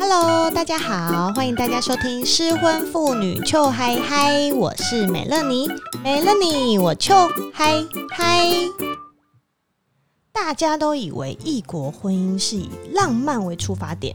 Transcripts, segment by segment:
Hello，大家好，欢迎大家收听失婚妇女臭嗨嗨，我是美乐妮，美乐妮，我臭嗨嗨。大家都以为异国婚姻是以浪漫为出发点，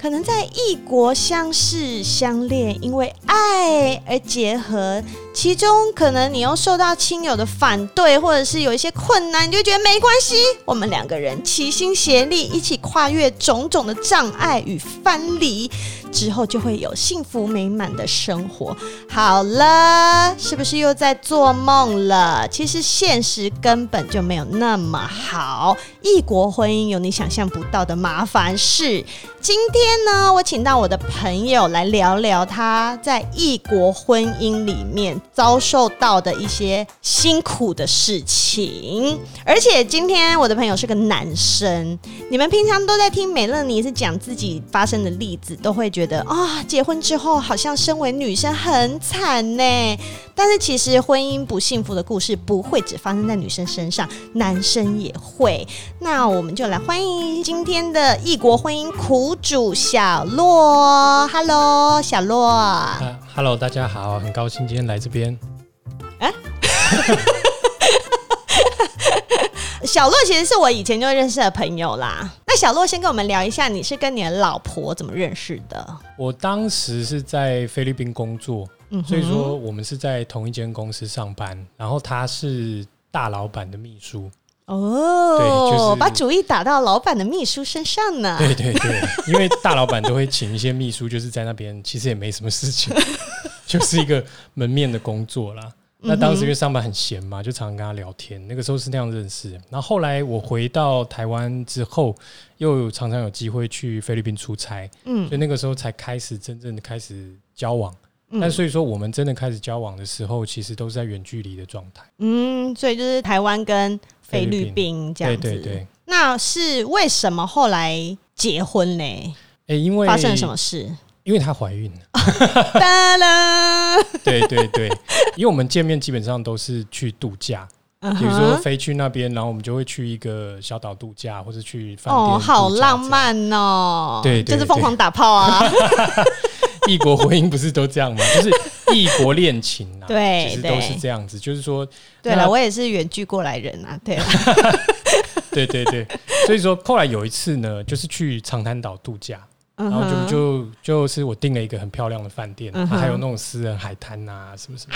可能在异国相识相恋，因为爱而结合。其中可能你又受到亲友的反对，或者是有一些困难，你就觉得没关系，我们两个人齐心协力，一起跨越种种的障碍与藩篱，之后就会有幸福美满的生活。好了，是不是又在做梦了？其实现实根本就没有那么好，异国婚姻有你想象不到的麻烦事。今天呢，我请到我的朋友来聊聊他在异国婚姻里面遭受到的一些辛苦的事情。而且今天我的朋友是个男生，你们平常都在听美乐妮是讲自己发生的例子，都会觉啊、哦，结婚之后好像身为女生很惨呢。但是其实婚姻不幸福的故事不会只发生在女生身上，男生也会。那我们就来欢迎今天的异国婚姻苦主小洛，Hello，小洛。Uh, Hello，大家好，很高兴今天来这边。啊、小洛其实是我以前就认识的朋友啦。那小洛先跟我们聊一下，你是跟你的老婆怎么认识的？我当时是在菲律宾工作，嗯、所以说我们是在同一间公司上班，然后他是大老板的秘书。哦，对，就是把主意打到老板的秘书身上呢。对对对，因为大老板都会请一些秘书，就是在那边，其实也没什么事情，就是一个门面的工作啦。那当时因为上班很闲嘛，就常常跟他聊天。那个时候是那样认识。然后后来我回到台湾之后，又常常有机会去菲律宾出差，嗯，所以那个时候才开始真正的开始交往。但所以说，我们真的开始交往的时候，其实都是在远距离的状态。嗯，所以就是台湾跟菲律宾这样子。对对对。那是为什么后来结婚呢？哎、欸，因为发生了什么事？因为她怀孕了。哒啦对对对，因为我们见面基本上都是去度假，比如说飞去那边，然后我们就会去一个小岛度假，或者去饭店。哦，好浪漫哦！对，就是疯狂打炮啊！异国婚姻不是都这样吗？就是异国恋情啊，对，其实都是这样子。就是说，对了，我也是远距过来人啊，对。对对对，所以说后来有一次呢，就是去长滩岛度假，然后就就就是我订了一个很漂亮的饭店，它还有那种私人海滩啊，什么什么。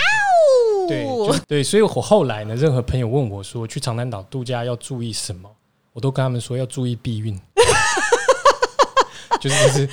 对对，所以我后来呢，任何朋友问我说去长滩岛度假要注意什么，我都跟他们说要注意避孕，就是就是。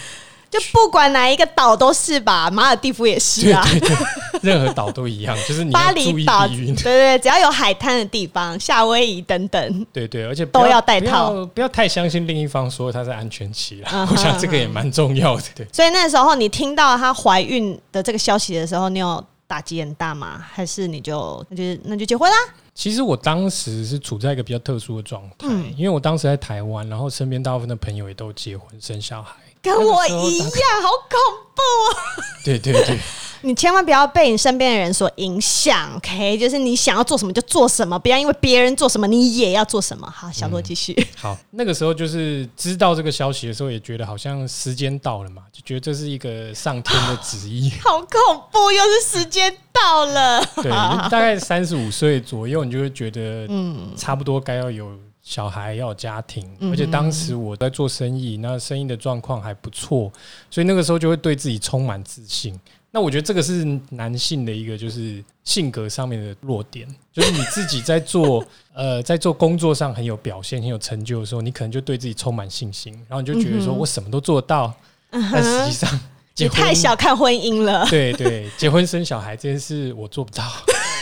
就不管哪一个岛都是吧，马尔蒂夫也是啊，对对对，任何岛都一样，就是你巴厘岛，对，对对，只要有海滩的地方，夏威夷等等，对对，而且都要戴套不，不要太相信另一方说他是安全期了，嗯、我想这个也蛮重要的。对，所以那时候你听到她怀孕的这个消息的时候，你有打击很大吗？还是你就那就那就结婚啦？其实我当时是处在一个比较特殊的状态，嗯、因为我当时在台湾，然后身边大部分的朋友也都结婚生小孩。跟我一样，好恐怖啊！对对对，你千万不要被你身边的人所影响，OK？就是你想要做什么就做什么，不要因为别人做什么你也要做什么。好，小洛继续。嗯。好，那个时候就是知道这个消息的时候，也觉得好像时间到了嘛，就觉得这是一个上天的旨意。好恐怖，又是时间到了。对，大概三十五岁左右，你就会觉得，嗯，差不多该要有。小孩要有家庭，而且当时我在做生意，那生意的状况还不错，所以那个时候就会对自己充满自信。那我觉得这个是男性的一个就是性格上面的弱点，就是你自己在做呃 在做工作上很有表现、很有成就的时候，你可能就对自己充满信心，然后你就觉得说我什么都做得到，但实际上 你太小看婚姻了。对对，结婚生小孩这件事我做不到，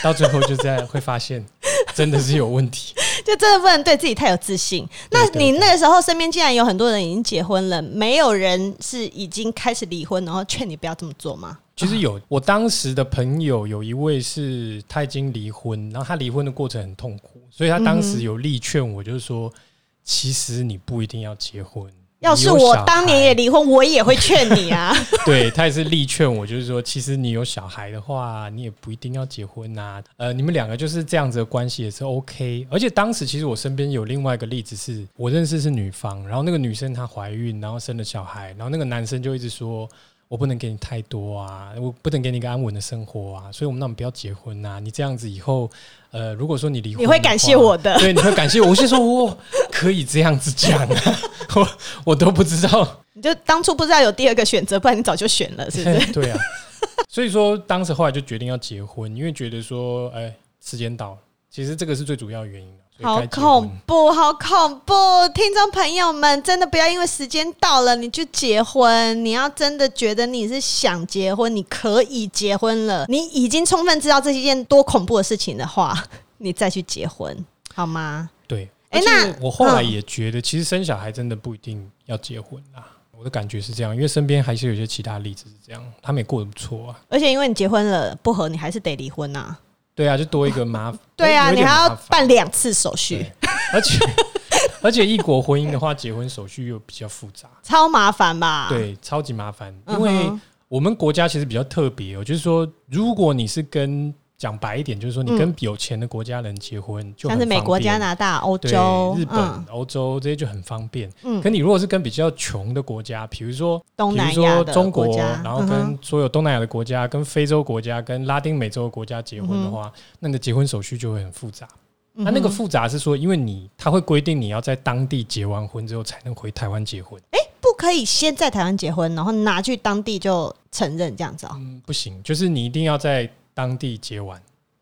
到最后就这样会发现真的是有问题。就真的不能对自己太有自信。那你那个时候身边竟然有很多人已经结婚了，没有人是已经开始离婚，然后劝你不要这么做吗？其实有，我当时的朋友有一位是他已经离婚，然后他离婚的过程很痛苦，所以他当时有力劝我，就是说，其实你不一定要结婚，要是我当年也离婚，我也会劝你啊。对，他也是力劝我，就是说，其实你有小孩的话，你也不一定要结婚呐。呃，你们两个就是这样子的关系也是 OK。而且当时其实我身边有另外一个例子是，是我认识是女方，然后那个女生她怀孕，然后生了小孩，然后那个男生就一直说。我不能给你太多啊，我不能给你一个安稳的生活啊，所以我们那我们不要结婚呐、啊。你这样子以后，呃，如果说你离婚，你会感谢我的，对，你会感谢我。我是说，我可以这样子讲、啊，我我都不知道，你就当初不知道有第二个选择，不然你早就选了，是不是？对啊，所以说当时后来就决定要结婚，因为觉得说，哎、欸，时间到了，其实这个是最主要的原因。好恐怖，好恐怖！听众朋友们，真的不要因为时间到了你就结婚。你要真的觉得你是想结婚，你可以结婚了。你已经充分知道这是一件多恐怖的事情的话，你再去结婚好吗？对。哎，那我后来也觉得，其实生小孩真的不一定要结婚啦。我的感觉是这样，因为身边还是有些其他例子是这样，他们也过得不错啊。而且因为你结婚了不合，你还是得离婚呐。对啊，就多一个麻烦。对啊，你还要办两次手续，而且 而且异国婚姻的话，结婚手续又比较复杂，超麻烦吧？对，超级麻烦。因为我们国家其实比较特别哦，就是说，如果你是跟讲白一点，就是说，你跟有钱的国家人结婚，嗯、就像是美国、加拿大、欧洲、日本、欧、嗯、洲这些就很方便。嗯，可你如果是跟比较穷的国家，比如说东南亚中国，然后跟所有东南亚的国家、跟非洲国家、跟拉丁美洲的国家结婚的话，嗯、那你的结婚手续就会很复杂。那、嗯、那个复杂是说，因为你他会规定你要在当地结完婚之后才能回台湾结婚。哎、欸，不可以先在台湾结婚，然后拿去当地就承认这样子啊、喔？嗯，不行，就是你一定要在。当地结完，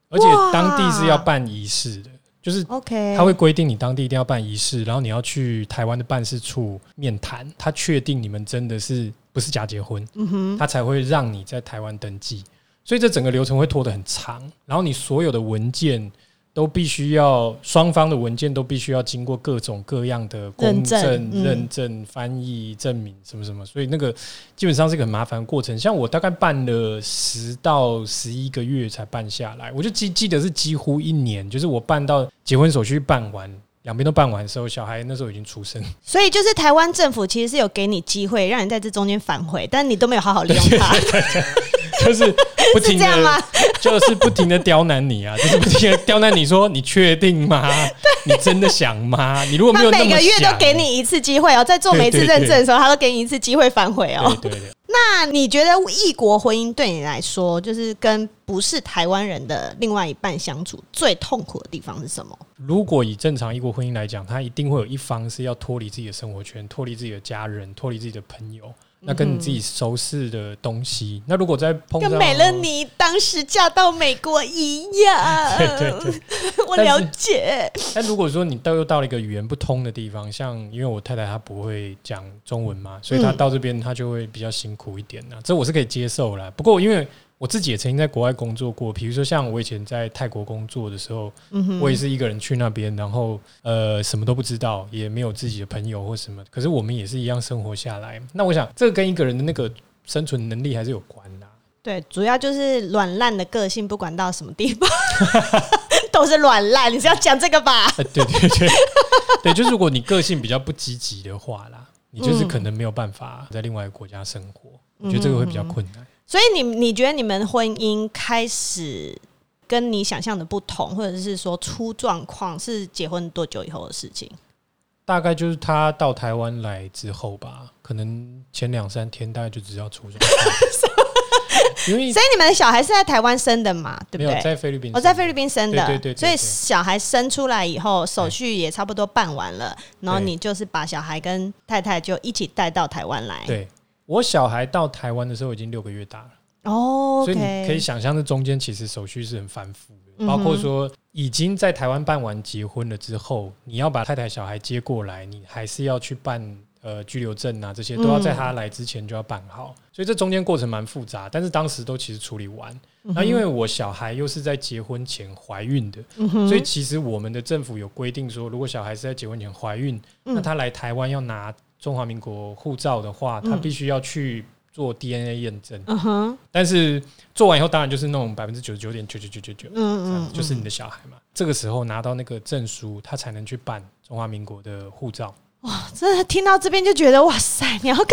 而且当地是要办仪式的，就是 OK，他会规定你当地一定要办仪式，然后你要去台湾的办事处面谈，他确定你们真的是不是假结婚，嗯哼，他才会让你在台湾登记，所以这整个流程会拖得很长，然后你所有的文件。都必须要双方的文件都必须要经过各种各样的公证、认证、翻译、证明什么什么，所以那个基本上是一个很麻烦的过程。像我大概办了十到十一个月才办下来，我就记记得是几乎一年，就是我办到结婚手续办完，两边都办完的时候，小孩那时候已经出生。所以就是台湾政府其实是有给你机会，让你在这中间反悔，但你都没有好好利用它。就是不停的，就是不停的刁难你啊！就是不停的刁难你说，你确定吗？你真的想吗？你如果没有那，每个月都给你一次机会哦，在做每次认证的时候，他都给你一次机会反悔哦。对对对。那你觉得异国婚姻对你来说，就是跟不是台湾人的另外一半相处最痛苦的地方是什么？如果以正常异国婚姻来讲，他一定会有一方是要脱离自己的生活圈，脱离自己的家人，脱离自己的朋友。那跟你自己熟悉的东西，嗯、那如果再碰到跟美乐妮当时嫁到美国一样，对 对对，我了解。但如果说你到又到了一个语言不通的地方，像因为我太太她不会讲中文嘛，所以她到这边她就会比较辛苦一点呢。这我是可以接受啦。不过因为我自己也曾经在国外工作过，比如说像我以前在泰国工作的时候，嗯、我也是一个人去那边，然后呃什么都不知道，也没有自己的朋友或什么。可是我们也是一样生活下来。那我想这个跟一个人的那个生存能力还是有关的。对，主要就是软烂的个性，不管到什么地方 都是软烂。你是要讲这个吧？对对对，对，就是如果你个性比较不积极的话啦，你就是可能没有办法在另外一个国家生活。我觉得这个会比较困难。所以你你觉得你们婚姻开始跟你想象的不同，或者是说出状况，是结婚多久以后的事情？大概就是他到台湾来之后吧，可能前两三天大概就知道出状况。因为所以你们的小孩是在台湾生的嘛？对不对？在菲律宾，我在菲律宾生的。对对对。所以小孩生出来以后，手续也差不多办完了，然后你就是把小孩跟太太就一起带到台湾来。对。我小孩到台湾的时候已经六个月大了。哦，所以你可以想象，这中间其实手续是很繁复的，包括说已经在台湾办完结婚了之后，你要把太太小孩接过来，你还是要去办呃居留证啊，这些都要在他来之前就要办好，所以这中间过程蛮复杂，但是当时都其实处理完。那因为我小孩又是在结婚前怀孕的，所以其实我们的政府有规定说，如果小孩是在结婚前怀孕，那他来台湾要拿。中华民国护照的话，他必须要去做 DNA 验证。嗯哼，但是做完以后，当然就是那种百分之九十九点九九九九九，嗯嗯，就是你的小孩嘛。这个时候拿到那个证书，他才能去办中华民国的护照。哇，真的听到这边就觉得哇塞，你要跟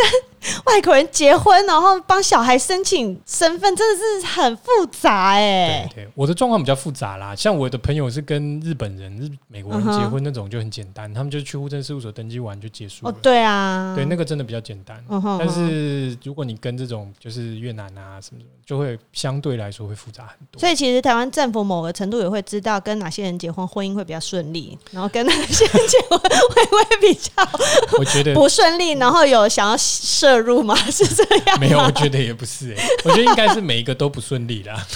外国人结婚，然后帮小孩申请身份，真的是很复杂哎。对对，我的状况比较复杂啦。像我的朋友是跟日本人、日美国人结婚那种就很简单，他们就去户政事务所登记完就结束了。哦，对啊，对，那个真的比较简单。但是如果你跟这种就是越南啊什么什么，就会相对来说会复杂很多。所以其实台湾政府某个程度也会知道跟哪些人结婚，婚姻会比较顺利，然后跟哪些人结婚 会不会比较。我觉得不顺利，然后有想要摄入吗？是这样吗？没有，我觉得也不是我觉得应该是每一个都不顺利啦。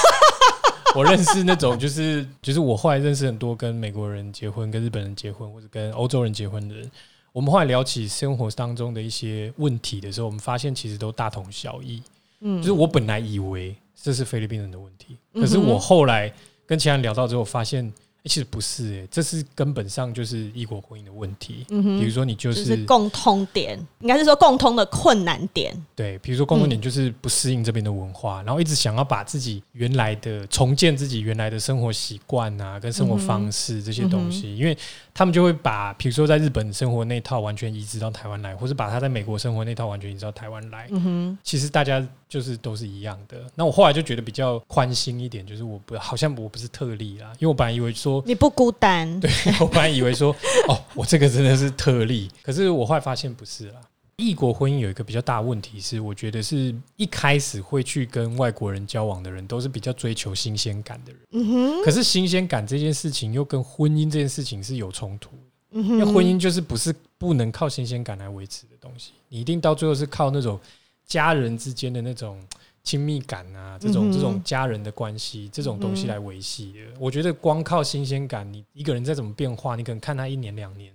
我认识那种就是就是我后来认识很多跟美国人结婚、跟日本人结婚或者跟欧洲人结婚的人，我们后来聊起生活当中的一些问题的时候，我们发现其实都大同小异。嗯，就是我本来以为这是菲律宾人的问题，可是我后来跟其他人聊到之后，发现。其实不是诶、欸，这是根本上就是异国婚姻的问题。嗯哼，比如说你就是，就是共通点，应该是说共通的困难点。对，比如说共通点就是不适应这边的文化，嗯、然后一直想要把自己原来的重建自己原来的生活习惯啊，跟生活方式这些东西，嗯、因为他们就会把，比如说在日本生活那套完全移植到台湾来，或是把他在美国生活那套完全移植到台湾来。嗯哼，其实大家就是都是一样的。那我后来就觉得比较宽心一点，就是我不好像我不是特例啦，因为我本来以为说。你不孤单，对，我本来以为说，哦，我这个真的是特例，可是我后来发现不是啦。异国婚姻有一个比较大问题是，我觉得是一开始会去跟外国人交往的人，都是比较追求新鲜感的人。嗯哼。可是新鲜感这件事情又跟婚姻这件事情是有冲突。嗯哼。因为婚姻就是不是不能靠新鲜感来维持的东西，你一定到最后是靠那种家人之间的那种。亲密感啊，这种这种家人的关系，这种东西来维系的，我觉得光靠新鲜感，你一个人再怎么变化，你可能看他一年两年，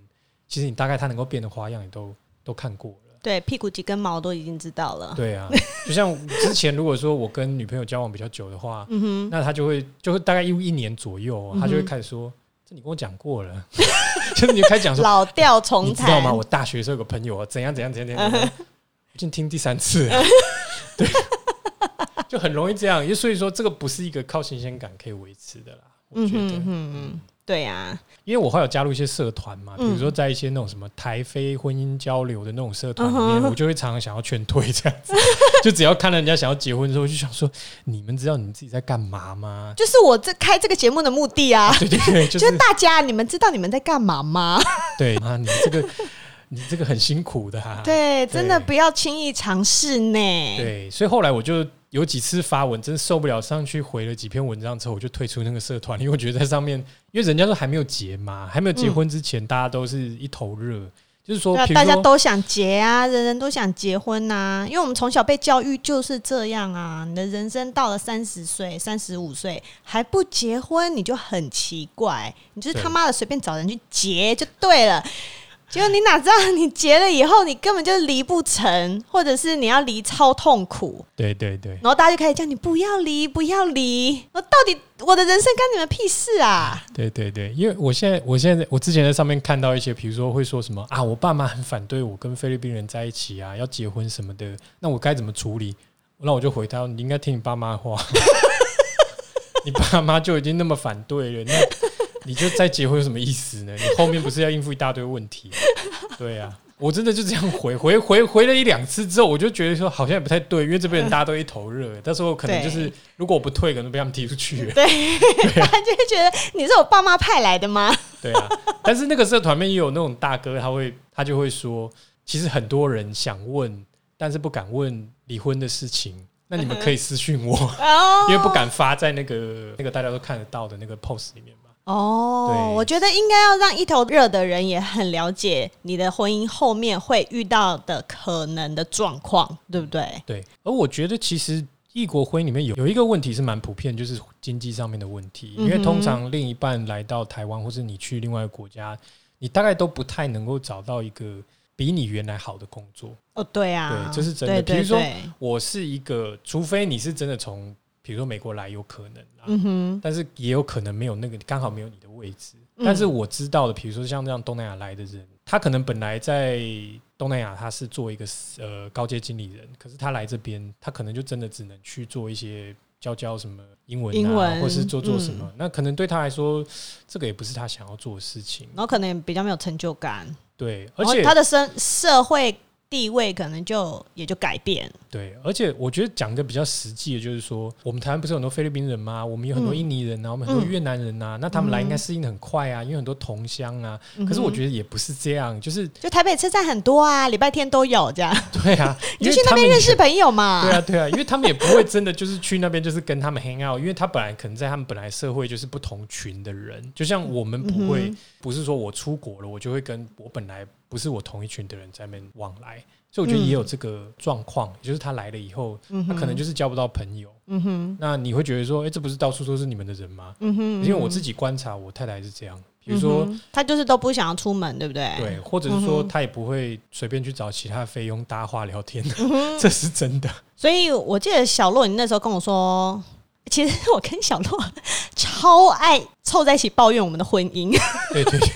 其实你大概他能够变的花样，你都都看过了。对，屁股几根毛都已经知道了。对啊，就像之前如果说我跟女朋友交往比较久的话，那他就会就会大概一一年左右，他就会开始说：“这你跟我讲过了。”就是你开始讲说老调重弹，你知道吗？我大学时候有个朋友啊怎样怎样怎样怎样，我已经听第三次了。对。就很容易这样，也所以说这个不是一个靠新鲜感可以维持的啦。我觉得，嗯嗯，对呀，因为我后来有加入一些社团嘛，比如说在一些那种什么台非婚姻交流的那种社团里面，我就会常常想要劝退这样子。就只要看到人家想要结婚的时候，我，就想说：你们知道你们自己在干嘛吗？就是我这开这个节目的目的啊！对 对对，就是大家，你们知道你们在干嘛吗？对啊，你这个你这个很辛苦的哈。对，真的不要轻易尝试呢。对，所以后来我就。有几次发文真受不了，上去回了几篇文章之后，我就退出那个社团，因为我觉得在上面，因为人家都还没有结嘛，还没有结婚之前，大家都是一头热，就是说，大家都想结啊，人人都想结婚呐，因为我们从小被教育就是这样啊，你的人生到了三十岁、三十五岁还不结婚，你就很奇怪，你就是他妈的随便找人去结就对了。结果你哪知道，你结了以后，你根本就离不成，或者是你要离超痛苦。对对对。然后大家就开始叫你不要离，不要离。我到底我的人生干你们屁事啊？对对对，因为我现在，我现在，我之前在上面看到一些，比如说会说什么啊，我爸妈很反对我跟菲律宾人在一起啊，要结婚什么的，那我该怎么处理？那我就回他，你应该听你爸妈的话。你爸妈就已经那么反对了，那。你就再结婚有什么意思呢？你后面不是要应付一大堆问题？对呀、啊，我真的就这样回回回回了一两次之后，我就觉得说好像也不太对，因为这边人大家都一头热，到时候可能就是如果我不退，可能被他们踢出去。对，对啊、他就会觉得你是我爸妈派来的吗？对啊，但是那个社团面也有那种大哥，他会他就会说，其实很多人想问，但是不敢问离婚的事情，那你们可以私信我，因为不敢发在那个那个大家都看得到的那个 post 里面嘛。哦，我觉得应该要让一头热的人也很了解你的婚姻后面会遇到的可能的状况，对不对？对。而我觉得其实异国婚姻里面有有一个问题是蛮普遍，就是经济上面的问题。因为通常另一半来到台湾，或是你去另外一个国家，你大概都不太能够找到一个比你原来好的工作。哦，对啊，对，这是真的。比如说，我是一个，除非你是真的从。比如说美国来有可能啦，嗯哼，但是也有可能没有那个刚好没有你的位置。但是我知道的，比如说像这样东南亚来的人，他可能本来在东南亚他是做一个呃高阶经理人，可是他来这边，他可能就真的只能去做一些教教什么英文啊，英文，或是做做什么。那可能对他来说，这个也不是他想要做的事情，然后可能也比较没有成就感。对，而且他的生社会。地位可能就也就改变。对，而且我觉得讲的比较实际的，就是说，我们台湾不是很多菲律宾人吗？我们有很多印尼人啊，嗯、我们很多越南人啊，嗯、那他们来应该适应的很快啊，因为很多同乡啊。嗯、可是我觉得也不是这样，就是就台北车站很多啊，礼拜天都有这样。对啊，你就去那边认识朋友嘛。对啊，对啊，因为他们也不会真的就是去那边就是跟他们 hang out，因为他本来可能在他们本来社会就是不同群的人，就像我们不会，嗯、不是说我出国了，我就会跟我本来不是我同一群的人在那边往来。所以我觉得也有这个状况，就是他来了以后，他可能就是交不到朋友。嗯哼，那你会觉得说，哎、欸，这不是到处都是你们的人吗？嗯哼，因为我自己观察，我太太是这样，比如说、嗯、他就是都不想要出门，对不对？对，或者是说他也不会随便去找其他菲佣搭话聊天，嗯、这是真的。所以我记得小洛，你那时候跟我说，其实我跟小洛 超爱凑在一起抱怨我们的婚姻。对对对。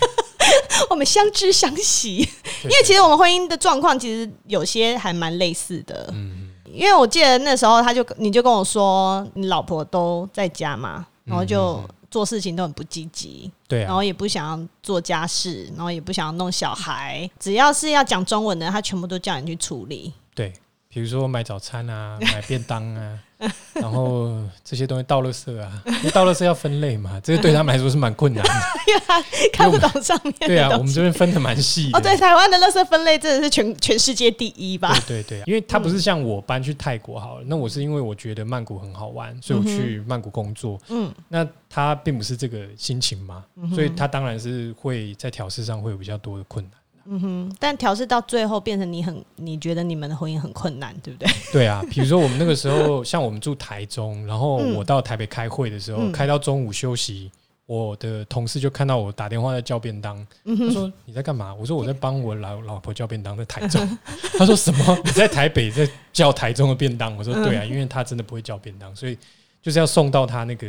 我们相知相惜，因为其实我们婚姻的状况其实有些还蛮类似的。嗯，因为我记得那时候他就你就跟我说，你老婆都在家嘛，然后就做事情都很不积极，对，然后也不想要做家事，然后也不想要弄小孩，只要是要讲中文的，他全部都叫你去处理。对，比如说买早餐啊，买便当啊。然后这些东西倒垃圾啊，因为倒垃圾要分类嘛，这个对他们来说是蛮困难的，因为他看不懂上面。对啊，我们这边分的蛮细。哦，对，台湾的垃圾分类真的是全全世界第一吧？对对对，因为他不是像我搬去泰国好了，那我是因为我觉得曼谷很好玩，所以我去曼谷工作。嗯，那他并不是这个心情嘛，所以他当然是会在调试上会有比较多的困难。嗯哼，但调试到最后变成你很，你觉得你们的婚姻很困难，对不对？对啊，比如说我们那个时候，像我们住台中，然后我到台北开会的时候，嗯、开到中午休息，我的同事就看到我打电话在叫便当，嗯、他说你在干嘛？我说我在帮我老老婆叫便当，在台中。他说什么？你在台北在叫台中的便当？我说对啊，因为他真的不会叫便当，所以就是要送到他那个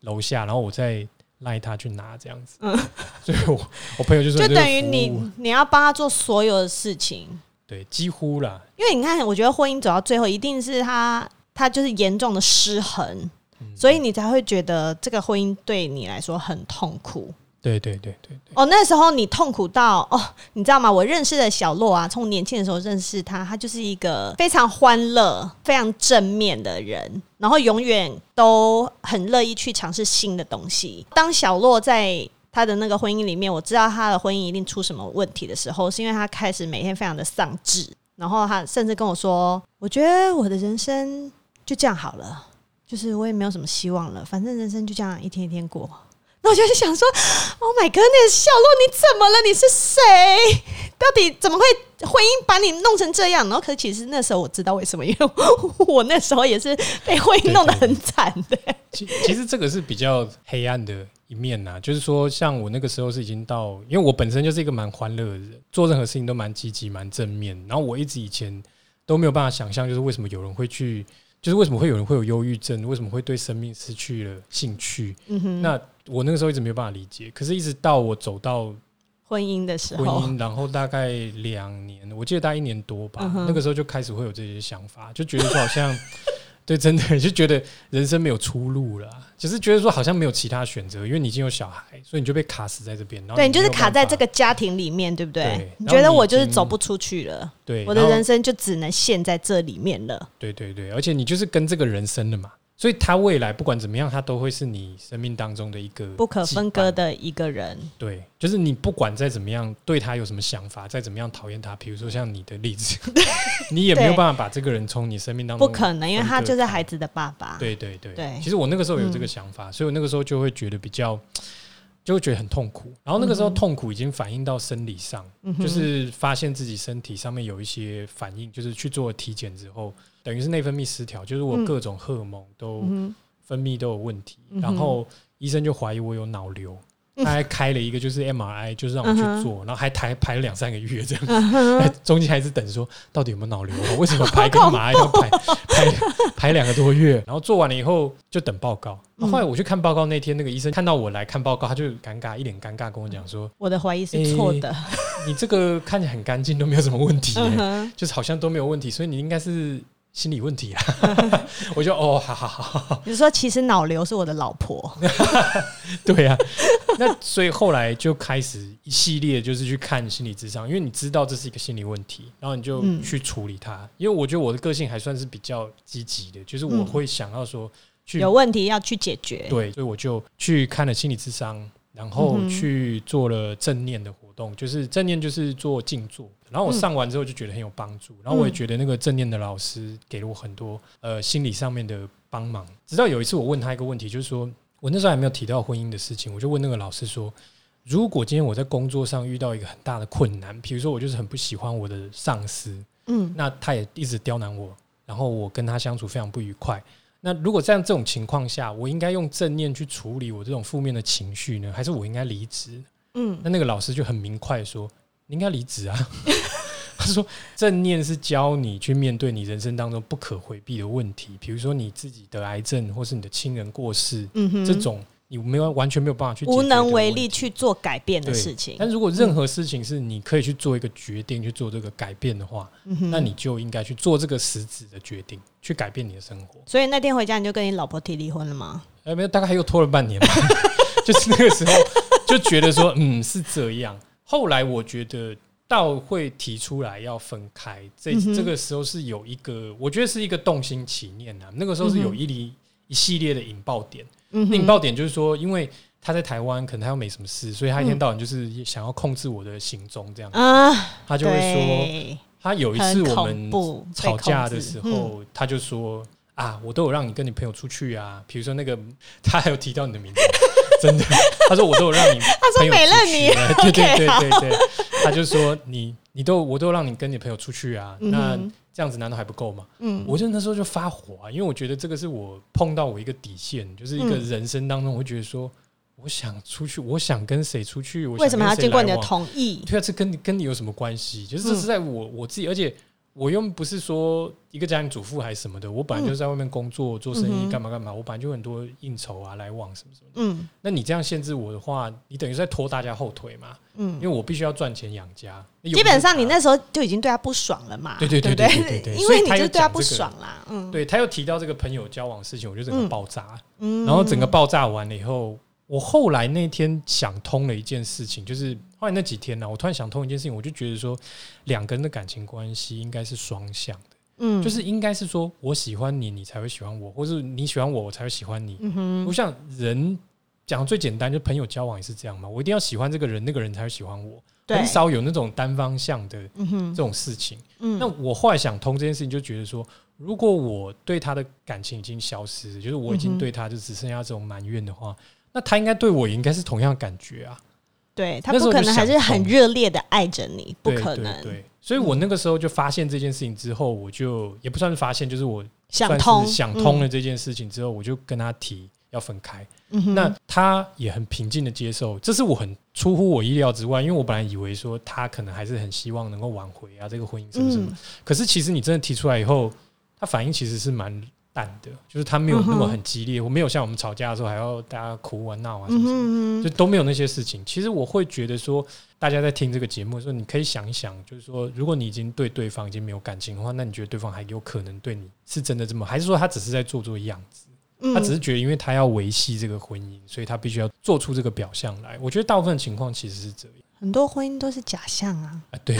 楼下，然后我再。赖他去拿这样子，嗯，所以我我朋友就说，就等于你你要帮他做所有的事情，对，几乎啦。因为你看，我觉得婚姻走到最后，一定是他他就是严重的失衡，嗯，所以你才会觉得这个婚姻对你来说很痛苦。对对对对对。哦，那时候你痛苦到哦，你知道吗？我认识的小洛啊，从年轻的时候认识他，他就是一个非常欢乐、非常正面的人，然后永远都很乐意去尝试新的东西。当小洛在他的那个婚姻里面，我知道他的婚姻一定出什么问题的时候，是因为他开始每天非常的丧志，然后他甚至跟我说：“我觉得我的人生就这样好了，就是我也没有什么希望了，反正人生就这样一天一天过。”那我就想说，Oh my goodness，小鹿你怎么了？你是谁？到底怎么会婚姻把你弄成这样？然后，可是其实那时候我知道为什么，因为我那时候也是被婚姻弄得很惨的。其其实这个是比较黑暗的一面呐，就是说，像我那个时候是已经到，因为我本身就是一个蛮欢乐的人，做任何事情都蛮积极、蛮正面。然后我一直以前都没有办法想象，就是为什么有人会去。就是为什么会有人会有忧郁症？为什么会对生命失去了兴趣？嗯哼，那我那个时候一直没有办法理解。可是，一直到我走到婚姻的时候，婚姻，然后大概两年，我记得大概一年多吧。嗯、那个时候就开始会有这些想法，就觉得说好像。对，真的就觉得人生没有出路了，就是觉得说好像没有其他选择，因为你已经有小孩，所以你就被卡死在这边。然后对，你就是卡在这个家庭里面，对不对？对，你觉得我就是走不出去了，对，我的人生就只能陷在这里面了。对对对，而且你就是跟这个人生了嘛。所以他未来不管怎么样，他都会是你生命当中的一个不可分割的一个人。对，就是你不管再怎么样对他有什么想法，再怎么样讨厌他，比如说像你的例子，你也没有办法把这个人从你生命当中。不可能，因为他就是孩子的爸爸。对对对对。其实我那个时候有这个想法，所以我那个时候就会觉得比较，就会觉得很痛苦。然后那个时候痛苦已经反映到生理上，就是发现自己身体上面有一些反应，就是去做体检之后。等于是内分泌失调，就是我各种荷尔蒙都分泌都有问题，嗯、然后医生就怀疑我有脑瘤，嗯、他还开了一个就是 MRI，就是让我去做，然后还排排了两三个月这样，中间还是等说到底有没有脑瘤，为什么排跟 MRI 要排排排两个多月，然后做完了以后就等报告。后，后来我去看报告那天，那个医生看到我来看报告，他就尴尬，一脸尴尬跟我讲说：“我的怀疑是错的、欸，你这个看起来很干净，都没有什么问题、就是好像都没有问题，所以你应该是。”心理问题啊。我就哦，好好好。你说其实脑瘤是我的老婆。对呀、啊，那所以后来就开始一系列就是去看心理智商，因为你知道这是一个心理问题，然后你就去处理它。嗯、因为我觉得我的个性还算是比较积极的，就是我会想要说去有问题要去解决。对，所以我就去看了心理智商，然后去做了正念的活动，就是正念就是做静坐。然后我上完之后就觉得很有帮助，然后我也觉得那个正念的老师给了我很多呃心理上面的帮忙。直到有一次我问他一个问题，就是说。我那时候还没有提到婚姻的事情，我就问那个老师说：“如果今天我在工作上遇到一个很大的困难，比如说我就是很不喜欢我的上司，嗯，那他也一直刁难我，然后我跟他相处非常不愉快。那如果在这种情况下，我应该用正念去处理我这种负面的情绪呢，还是我应该离职？嗯，那那个老师就很明快说：你应该离职啊。”他说：“正念是教你去面对你人生当中不可回避的问题，比如说你自己得癌症，或是你的亲人过世，嗯哼，这种你没有完全没有办法去无能为力去做改变的事情。但如果任何事情是你可以去做一个决定去做这个改变的话，嗯，那你就应该去做这个实质的决定，去改变你的生活。所以那天回家你就跟你老婆提离婚了吗？哎，没有，大概又拖了半年吧。就是那个时候就觉得说，嗯，是这样。后来我觉得。”倒会提出来要分开，这这个时候是有一个，我觉得是一个动心起念呐。那个时候是有一离一系列的引爆点，嗯引爆点就是说，因为他在台湾，可能他又没什么事，所以他一天到晚就是想要控制我的行踪，这样子。他就会说，他有一次我们吵架的时候，他就说啊，我都有让你跟你朋友出去啊，比如说那个，他还有提到你的名字。真的，他说我都有让你，他说美乐你，对对对对对，他就说你你都我都让你跟你朋友出去啊，那这样子难道还不够吗？嗯，我就那时候就发火啊，因为我觉得这个是我碰到我一个底线，就是一个人生当中，我会觉得说，我想出去，我想跟谁出去，我为什么要经过你的同意？对啊，这跟你跟你有什么关系？就是这是在我我自己，而且。我又不是说一个家庭主妇还是什么的，我本来就在外面工作做生意干嘛干嘛，我本来就很多应酬啊来往什么什么的。嗯，那你这样限制我的话，你等于是在拖大家后腿嘛。嗯，因为我必须要赚钱养家。基本上你那时候就已经对他不爽了嘛。对对对对对对，因为你就对他不爽啦。嗯，对他又提到这个朋友交往事情，我就整个爆炸。嗯，然后整个爆炸完了以后。我后来那天想通了一件事情，就是后来那几天呢、啊，我突然想通一件事情，我就觉得说，两个人的感情关系应该是双向的，嗯，就是应该是说我喜欢你，你才会喜欢我，或是你喜欢我，我才会喜欢你。嗯哼，我想人讲最简单，就朋友交往也是这样嘛，我一定要喜欢这个人，那个人才会喜欢我，很少有那种单方向的这种事情。嗯，那我后来想通这件事情，就觉得说，如果我对他的感情已经消失，就是我已经对他就只剩下这种埋怨的话。那他应该对我也应该是同样的感觉啊，对，他不可能还是很热烈的爱着你，不可能。对，所以我那个时候就发现这件事情之后，我就也不算是发现，就是我想通想通了这件事情之后，我就跟他提要分开。嗯，那他也很平静的接受，这是我很出乎我意料之外，因为我本来以为说他可能还是很希望能够挽回啊这个婚姻什么什么，可是其实你真的提出来以后，他反应其实是蛮。淡的，就是他没有那么很激烈，我没有像我们吵架的时候还要大家哭啊闹啊什么什么，就都没有那些事情。其实我会觉得说，大家在听这个节目的时候，你可以想一想，就是说，如果你已经对对方已经没有感情的话，那你觉得对方还有可能对你是真的这么，还是说他只是在做做样子？他只是觉得，因为他要维系这个婚姻，所以他必须要做出这个表象来。我觉得大部分情况其实是这样，很多婚姻都是假象啊。啊，对。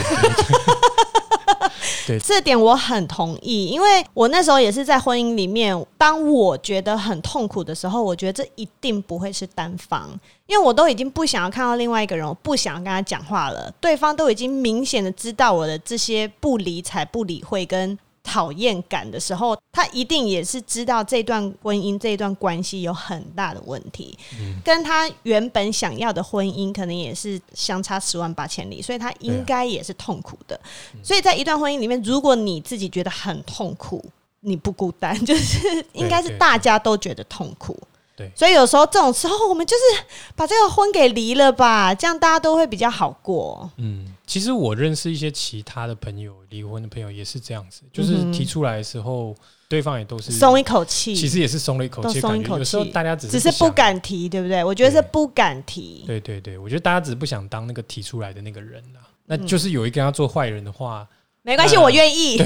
这点我很同意，因为我那时候也是在婚姻里面，当我觉得很痛苦的时候，我觉得这一定不会是单方，因为我都已经不想要看到另外一个人，我不想要跟他讲话了，对方都已经明显的知道我的这些不理睬、不理会跟。讨厌感的时候，他一定也是知道这段婚姻、这段关系有很大的问题，嗯、跟他原本想要的婚姻可能也是相差十万八千里，所以他应该也是痛苦的。嗯、所以在一段婚姻里面，如果你自己觉得很痛苦，你不孤单，就是应该是大家都觉得痛苦。对，所以有时候这种时候，我们就是把这个婚给离了吧，这样大家都会比较好过。嗯。其实我认识一些其他的朋友，离婚的朋友也是这样子，就是提出来的时候，对方也都是松一口气，其实也是松了一口气，口气。有时候大家只是只是不敢提，对不对？我觉得是不敢提。对对对，我觉得大家只是不想当那个提出来的那个人啦。那就是有一个要做坏人的话，没关系，我愿意。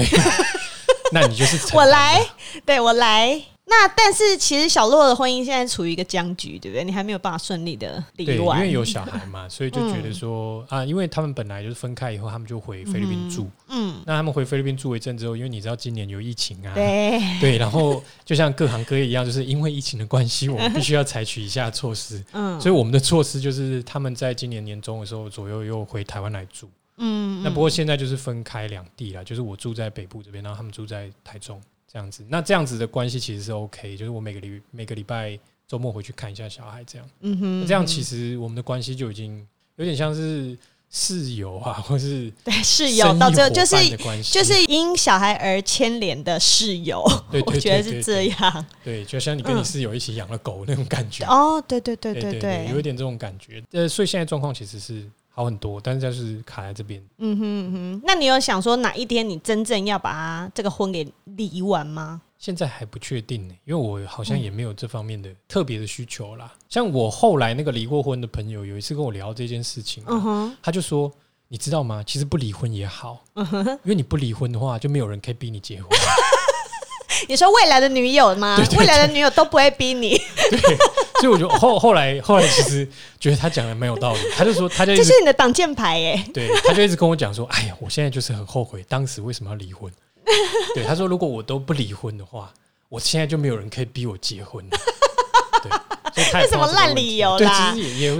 那你就是 我来，对我来。那但是其实小洛的婚姻现在处于一个僵局，对不对？你还没有办法顺利的离完，因为有小孩嘛，所以就觉得说、嗯、啊，因为他们本来就是分开以后，他们就回菲律宾住嗯。嗯，那他们回菲律宾住一阵之后，因为你知道今年有疫情啊，对 对，然后就像各行各业一样，就是因为疫情的关系，我们必须要采取以下措施。嗯，所以我们的措施就是他们在今年年中的时候左右又回台湾来住。嗯，那不过现在就是分开两地了，就是我住在北部这边，然后他们住在台中。这样子，那这样子的关系其实是 OK，就是我每个礼每个礼拜周末回去看一下小孩，这样，嗯哼，这样其实我们的关系就已经有点像是室友啊，或是对室友到最后就是就是因小孩而牵连的室友，对，我觉得是这样，对，就像你跟你室友一起养了狗那种感觉，哦，对对对对对，有一点这种感觉，呃，所以现在状况其实是。好很多，但是就是卡在这边。嗯哼嗯哼，那你有想说哪一天你真正要把他这个婚给离完吗？现在还不确定呢，因为我好像也没有这方面的特别的需求啦。像我后来那个离过婚的朋友，有一次跟我聊这件事情，嗯哼，他就说：“你知道吗？其实不离婚也好，因为你不离婚的话，就没有人可以逼你结婚。” 你说未来的女友吗？对对对，未来的女友都不会逼你。对，所以我就后后来后来其实觉得他讲的蛮有道理。他就说，他就这是你的挡箭牌耶。对，他就一直跟我讲说，哎呀，我现在就是很后悔当时为什么要离婚。对，他说如果我都不离婚的话，我现在就没有人可以逼我结婚。对。这什么烂理由啦？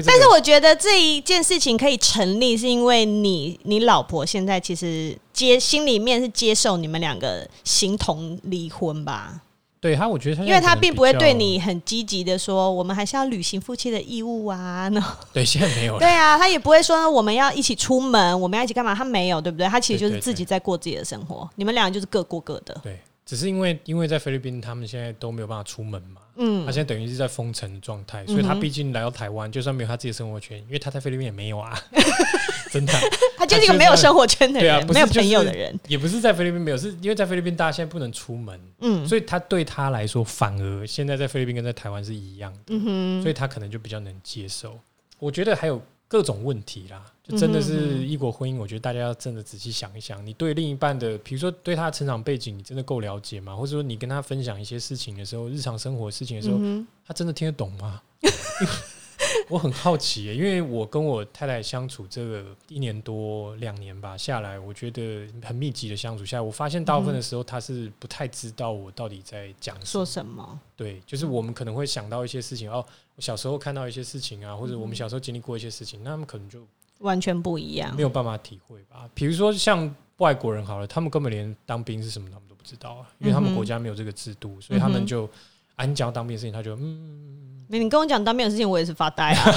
但是我觉得这一件事情可以成立，是因为你你老婆现在其实接心里面是接受你们两个形同离婚吧？对他，我觉得他，因为他并不会对你很积极的说，我们还是要履行夫妻的义务啊。对，现在没有。对啊，他也不会说我们要一起出门，我们要一起干嘛？他没有，对不对？他其实就是自己在过自己的生活，你们两个就是各过各的。对，只是因为因为在菲律宾，他们现在都没有办法出门嘛。嗯，他现在等于是在封城的状态，所以他毕竟来到台湾，就算没有他自己的生活圈，因为他在菲律宾也没有啊，真的，他就是一个没有生活圈的人，没有朋友的人，也不是在菲律宾没有，是因为在菲律宾大家现在不能出门，嗯，所以他对他来说，反而现在在菲律宾跟在台湾是一样的，嗯哼，所以他可能就比较能接受。我觉得还有各种问题啦。就真的是异国婚姻，我觉得大家要真的仔细想一想，你对另一半的，比如说对他的成长背景，你真的够了解吗？或者说你跟他分享一些事情的时候，日常生活事情的时候，他真的听得懂吗？我很好奇耶，因为我跟我太太相处这个一年多两年吧下来，我觉得很密集的相处下来，我发现大部分的时候他是不太知道我到底在讲说什么。对，就是我们可能会想到一些事情哦，我小时候看到一些事情啊，或者我们小时候经历过一些事情，那他们可能就。完全不一样，没有办法体会吧？比如说像外国人好了，他们根本连当兵是什么他们都不知道啊，因为他们国家没有这个制度，所以他们就啊，你讲当兵的事情，他就嗯，你跟我讲当兵的事情，我也是发呆啊。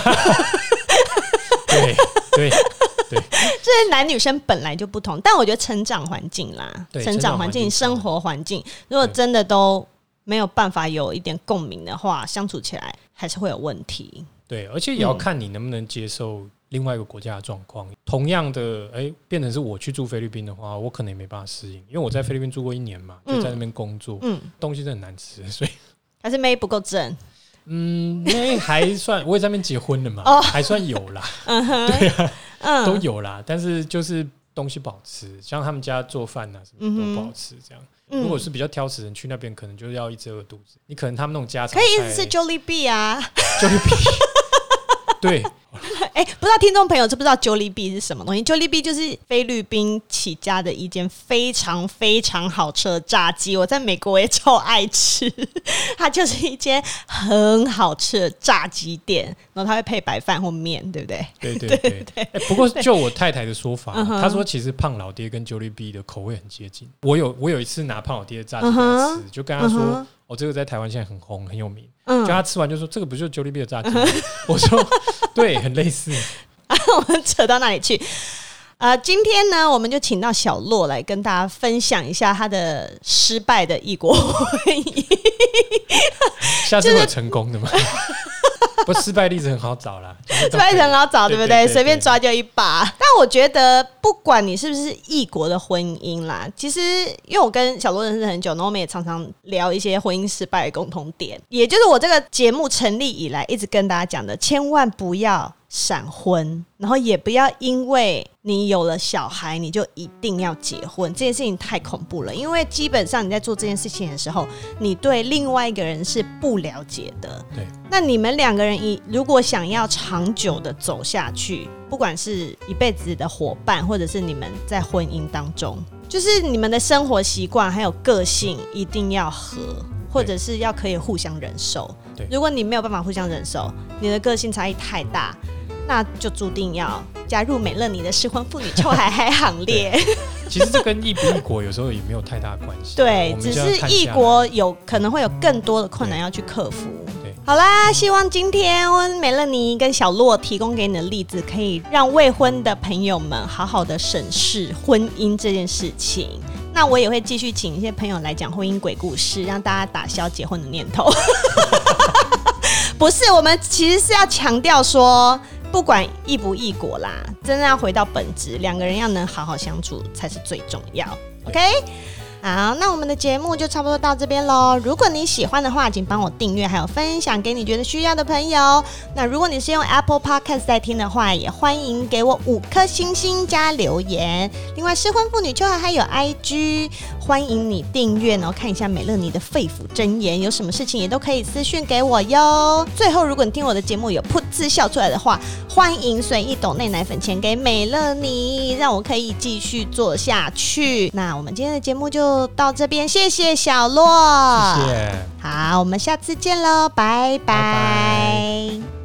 对对对，这些男女生本来就不同，但我觉得成长环境啦，成长环境、生活环境，如果真的都没有办法有一点共鸣的话，相处起来还是会有问题。对，而且也要看你能不能接受。另外一个国家的状况，同样的，哎、欸，变成是我去住菲律宾的话，我可能也没办法适应，因为我在菲律宾住过一年嘛，就在那边工作，嗯，东西真的很难吃，所以还是妹不够正，嗯，妹还算，我也在那边结婚了嘛，哦，还算有啦，嗯哼，对啊，嗯，都有啦，但是就是东西不好吃，像他们家做饭啊什么都不好吃，这样，嗯、如果是比较挑食人去那边，可能就要一直饿肚子，你可能他们那种家常可以一直吃 Jollibee 啊，Jollibee，对。哎、欸，不知道听众朋友知不知道 Jollibee 是什么东西？Jollibee 就是菲律宾起家的一间非常非常好吃的炸鸡，我在美国也超爱吃。它就是一间很好吃的炸鸡店，然后它会配白饭或面，对不对？对对对对，对。欸、不过就我太太的说法，她说其实胖老爹跟 Jollibee 的口味很接近。我有我有一次拿胖老爹的炸鸡来吃，就跟他说：“我、哦、这个在台湾现在很红，很有名。”嗯，就他吃完就说：“这个不就是 Jollibee 的炸鸡？” 我说。对，很类似。啊，我们扯到哪里去？呃，今天呢，我们就请到小洛来跟大家分享一下他的失败的异国婚姻。下次会成功的吗？不，失败例子很好找啦，失败例子很好找，对不对？随便抓就一把。但我觉得，不管你是不是异国的婚姻啦，其实因为我跟小罗认识很久，然后我们也常常聊一些婚姻失败的共同点，也就是我这个节目成立以来一直跟大家讲的，千万不要闪婚，然后也不要因为你有了小孩，你就一定要结婚，这件事情太恐怖了。因为基本上你在做这件事情的时候，你对另外一个人是不了解的。对，那你们两个人一如果想要长久的走下去，不管是一辈子的伙伴，或者是你们在婚姻当中，就是你们的生活习惯还有个性一定要合。或者是要可以互相忍受。对，如果你没有办法互相忍受，你的个性差异太大，那就注定要加入美乐妮的失婚妇女臭嗨嗨行列。其实这跟异不异国有时候也没有太大关系。对，只是异国有可能会有更多的困难要去克服。对，好啦，希望今天美乐妮跟小洛提供给你的例子，可以让未婚的朋友们好好的审视婚姻这件事情。那我也会继续请一些朋友来讲婚姻鬼故事，让大家打消结婚的念头。不是，我们其实是要强调说，不管异不异国啦，真的要回到本质，两个人要能好好相处才是最重要。OK。好，那我们的节目就差不多到这边喽。如果你喜欢的话，请帮我订阅，还有分享给你觉得需要的朋友。那如果你是用 Apple Podcast 在听的话，也欢迎给我五颗星星加留言。另外，失婚妇女秋还还有 IG，欢迎你订阅，然后看一下美乐妮的肺腑真言，有什么事情也都可以私讯给我哟。最后，如果你听我的节目有噗嗤笑出来的话，欢迎随意抖内奶粉钱给美乐妮，让我可以继续做下去。那我们今天的节目就。到这边，谢谢小洛。谢谢，好，我们下次见喽。拜拜。